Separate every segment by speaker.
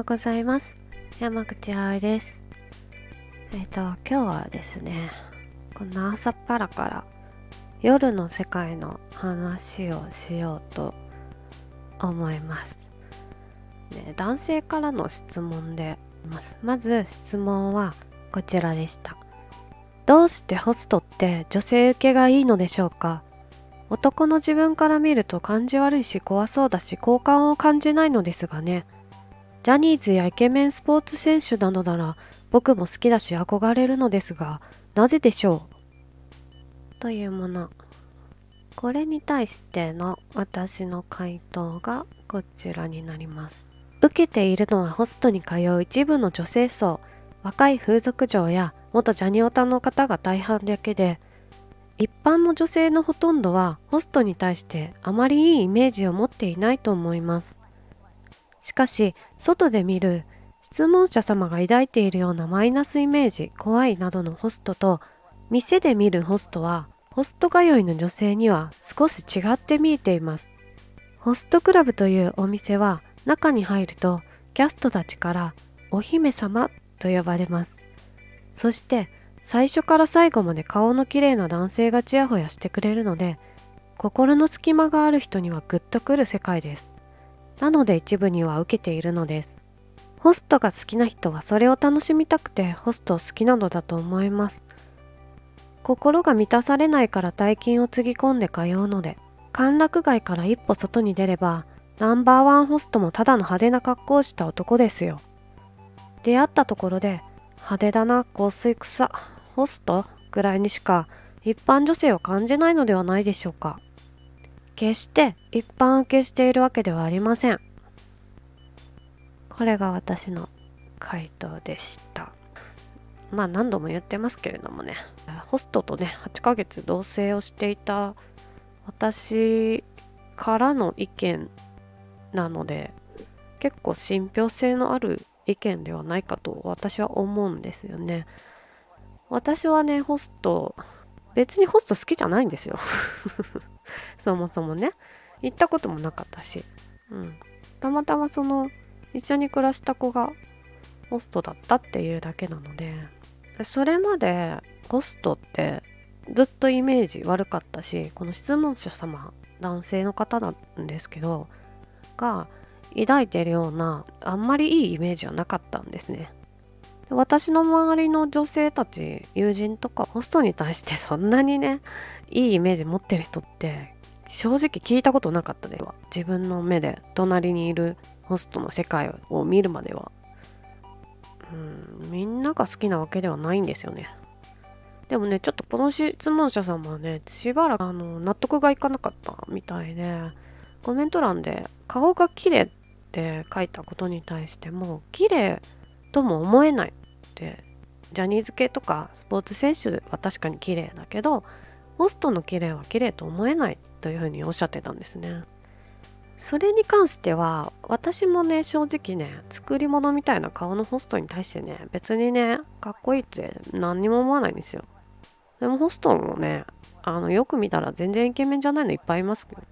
Speaker 1: ようございます。山口葵です。えっ、と今日はですねこの朝っぱらから夜の世界の話をしようと思います、ね、男性からの質問でます。まず質問はこちらでした。どうしてホストって女性受けがいいのでしょうか？男の自分から見ると感じ悪いし怖そうだし好感を感じないのですがね。ジャニーズやイケメンスポーツ選手などなら僕も好きだし憧れるのですがなぜでしょう？というもの。これに対しての私の回答がこちらになります。受けているのはホストに通う一部の女性層若い風俗嬢や元ジャニオタの方が大半だけで一般の女性のほとんどはホストに対してあまりいいイメージを持っていないと思いますしかし外で見る質問者様が抱いているようなマイナスイメージ怖いなどのホストと店で見るホストはホスト通いの女性には少し違って見えています。ホストクラブというお店は中に入るとキャストたちからお姫様と呼ばれます。そして最初から最後まで顔の綺麗な男性がちやほやしてくれるので心の隙間がある人にはグッとくる世界です。なので一部には受けているのです。ホストが好きな人はそれを楽しみたくてホストを好きなのだと思います。心が満たされないから大金をつぎ込んで通うので歓楽街から一歩外に出ればナンバーワンホストもただの派手な格好をした男ですよ。出会ったところで派手だな香水草ホストぐらいにしか一般女性を感じないのではないでしょうか。決して一般受けしているわけではありませんこれが私の回答でしたまあ何度も言ってますけれどもねホストとね8ヶ月同棲をしていた私からの意見なので結構信憑性のある意見ではないかと私は思うんですよね。私はね、ホスト、別にホスト好きじゃないんですよ。そもそもね。行ったこともなかったし。うん。たまたまその、一緒に暮らした子がホストだったっていうだけなので、それまでホストってずっとイメージ悪かったし、この質問者様、男性の方なんですけど、が、抱いてるようなあんまりいいイメージはなかったんですね。私の周りの女性たち友人とかホストに対してそんなにねいいイメージ持ってる人って正直聞いたことなかったでは自分の目で隣にいるホストの世界を見るまでは。うんみんなが好きなわけではないんですよね。でもねちょっとこの質問者さんはねしばらくあの納得がいかなかったみたいでコメント欄で顔が綺麗って書いたことに対しても綺麗とも思えないってジャニーズ系とかスポーツ選手は確かに綺麗だけどホストの綺麗は綺麗と思えないというふうにおっしゃってたんですね。それに関しては私もね正直ね作り物みたいな顔のホストに対してね別にねかっこいいって何にも思わないんですよ。でもホストもねあのよく見たら全然イケメンじゃないのいっぱいいますけど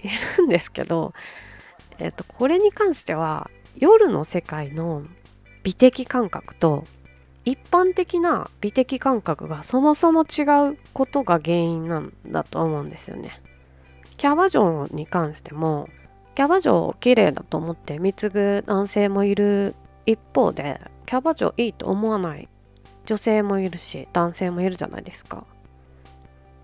Speaker 1: いるんですけどえっとこれに関しては夜の世界の美的感覚と一般的な美的感覚がそもそも違うことが原因なんだと思うんですよね。キャバ嬢に関してもキャバ嬢綺麗だと思って貢ぐ男性もいる一方でキャバ嬢いいと思わない女性もいるし男性もいるじゃないですか。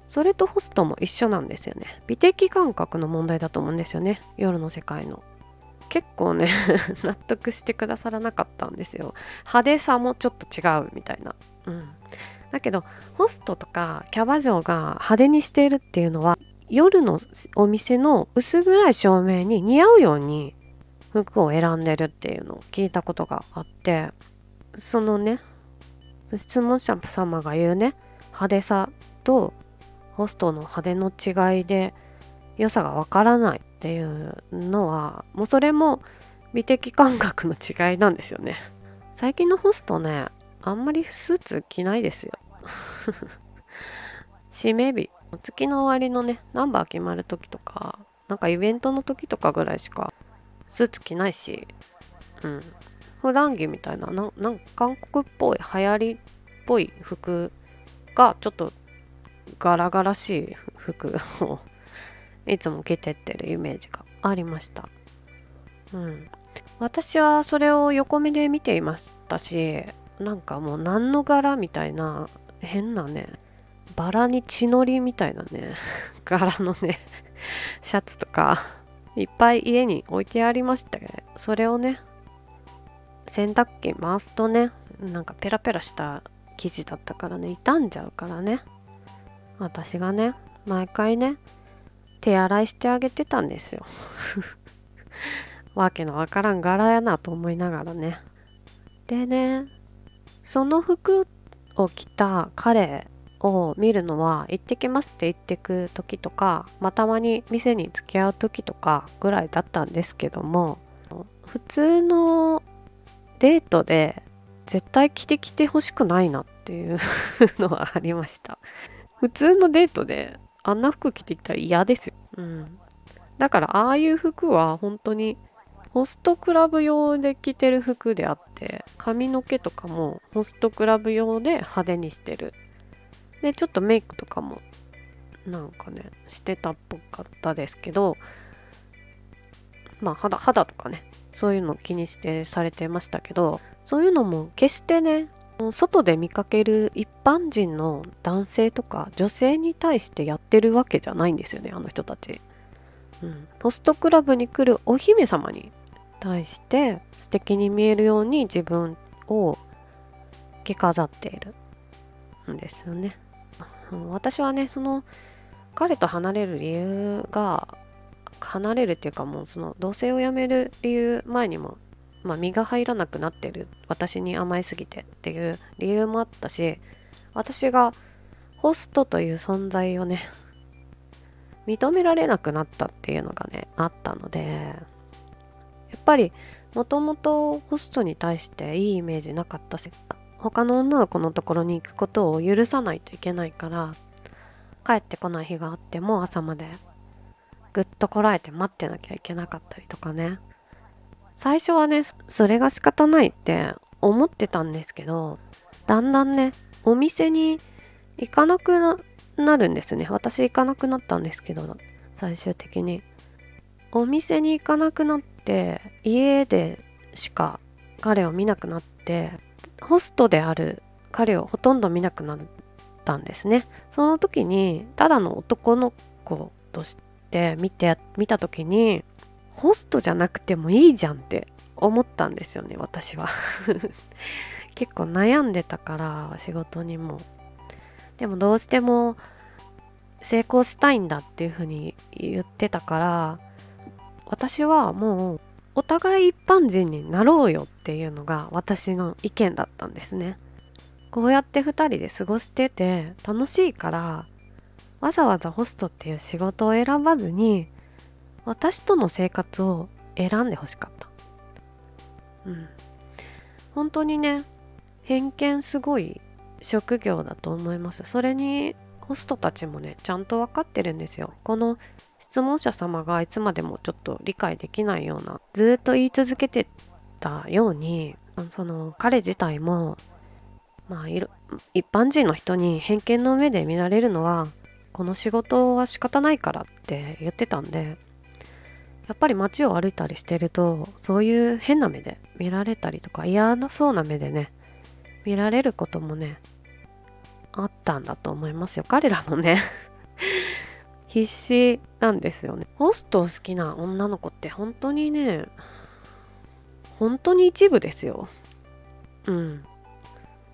Speaker 1: それとホストも一緒なんですよね。美的感覚の問題だと思うんですよね。夜の世界の。結構ね 納得してくださらなかったんですよ。派手さもちょっと違うみたいな。うん。だけどホストとかキャバ嬢が派手にしているっていうのは夜のお店の薄暗い照明に似合うように服を選んでるっていうのを聞いたことがあってそのね質問者様が言うね派手さとホストの派手の違いで良さがわからない。っていうのはもうそれも美的感覚の違いなんですよね。最近のホストねあんまりスーツ着ないですよ。締め日。月の終わりのねナンバー決まる時とかなんかイベントの時とかぐらいしかスーツ着ないし。うん。普段着みたいなななんか韓国っぽい流行りっぽい服がちょっとガラガラしい服をいつも着てってるイメージがありました。うん。私はそれを横目で見ていましたしなんかもう何の柄みたいな変なねバラに血のりみたいなね 柄のね シャツとかいっぱい家に置いてありましたけどそれをね洗濯機回すとねなんかペラペラした生地だったからね傷んじゃうからね私がね毎回ね手洗いしてあげてたんですよ。わけのわからん柄やなと思いながらね。でねその服を着た彼を見るのは行ってきますって言ってく時とかまあ、たまに店に付き合う時とかぐらいだったんですけども普通のデートで絶対着てきてほしくないなっていうのはありました。普通のデートであんな服着てきたら嫌ですよ、うん、だからああいう服は本当にホストクラブ用で着てる服であって髪の毛とかもホストクラブ用で派手にしてる。でちょっとメイクとかもなんかねしてたっぽかったですけどまあ肌肌とかねそういうの気にしてされてましたけどそういうのも決してね外で見かける一般人の男性とか女性に対してやってるわけじゃないんですよねあの人たち、うん、ホストクラブに来るお姫様に対して素敵に見えるように自分を着飾っているんですよね、私はねその彼と離れる理由が離れるっていうかもうその同棲をやめる理由前にも、まあ、身が入らなくなってる私に甘えすぎてっていう理由もあったし私がホストという存在をね認められなくなったっていうのがねあったのでやっぱりもともとホストに対していいイメージなかったし他の女の子のところに行くことを許さないといけないから帰ってこない日があっても朝までぐっとこらえて待ってなきゃいけなかったりとかね。最初はねそれが仕方ないって思ってたんですけどだんだんねお店に行かなくなるんですね。私行かなくなったんですけど最終的に。お店に行かなくなって家でしか彼を見なくなってホストである彼をほとんど見なくなったんですね。その時にただの男の子として見て見た時にホストじゃなくてもいいじゃんって思ったんですよね私は。結構悩んでたから仕事にも。でもどうしても成功したいんだっていうふうに言ってたから私はもうお互い一般人になろうよっていうのが私の意見だったんですね。こうやって2人で過ごしてて楽しいからわざわざホストっていう仕事を選ばずに私との生活を選んでほしかった。うん。本当にね偏見すごい職業だと思います。それにホストたちもねちゃんと分かってるんですよ。この質問者様がいつまでもちょっと理解できないようなずっと言い続けてたようにその彼自体もまあ一般人の人に偏見の目で見られるのはこの仕事は仕方ないからって言ってたんでやっぱり街を歩いたりしてるとそういう変な目で見られたりとか嫌なそうな目でね見られることもねあったんだと思いますよ。彼らもね。必死なんですよね。ホストを好きな女の子って本当にね本当に一部ですよ。うん。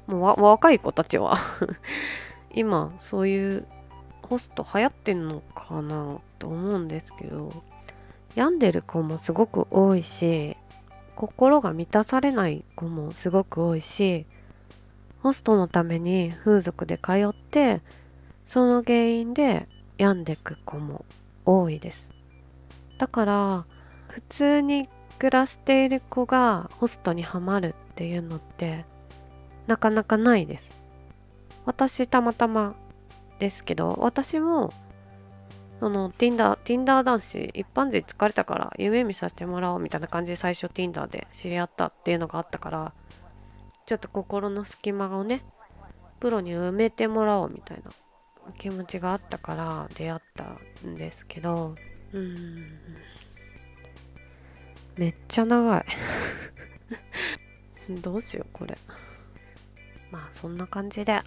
Speaker 1: もう若い子たちは。今そういうホスト流行ってんのかなと思うんですけど。病んでる子もすごく多いし心が満たされない子もすごく多いしホストのために風俗で通ってその原因で病んでく子も多いです。だから普通に暮らしている子がホストにはまるっていうのってなかなかないです。私たまたまですけど私もその Tinder, Tinder 男子一般人疲れたから夢見させてもらおうみたいな感じで最初 Tinder で知り合ったっていうのがあったからちょっと心の隙間をねプロに埋めてもらおうみたいな気持ちがあったから出会ったんですけどうん。めっちゃ長い。どうしようこれ。まあそんな感じで。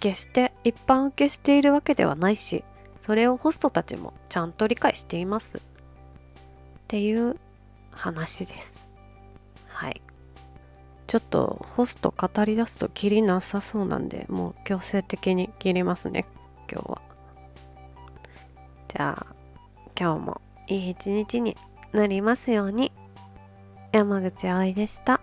Speaker 1: 決して一般受けしているわけではないしそれをホストたちもちゃんと理解しています。っていう話です。はい。ちょっとホスト語り出すときりなさそうなんでもう強制的に切りますね今日は。じゃあ今日もいい一日になりますように。山口葵でした。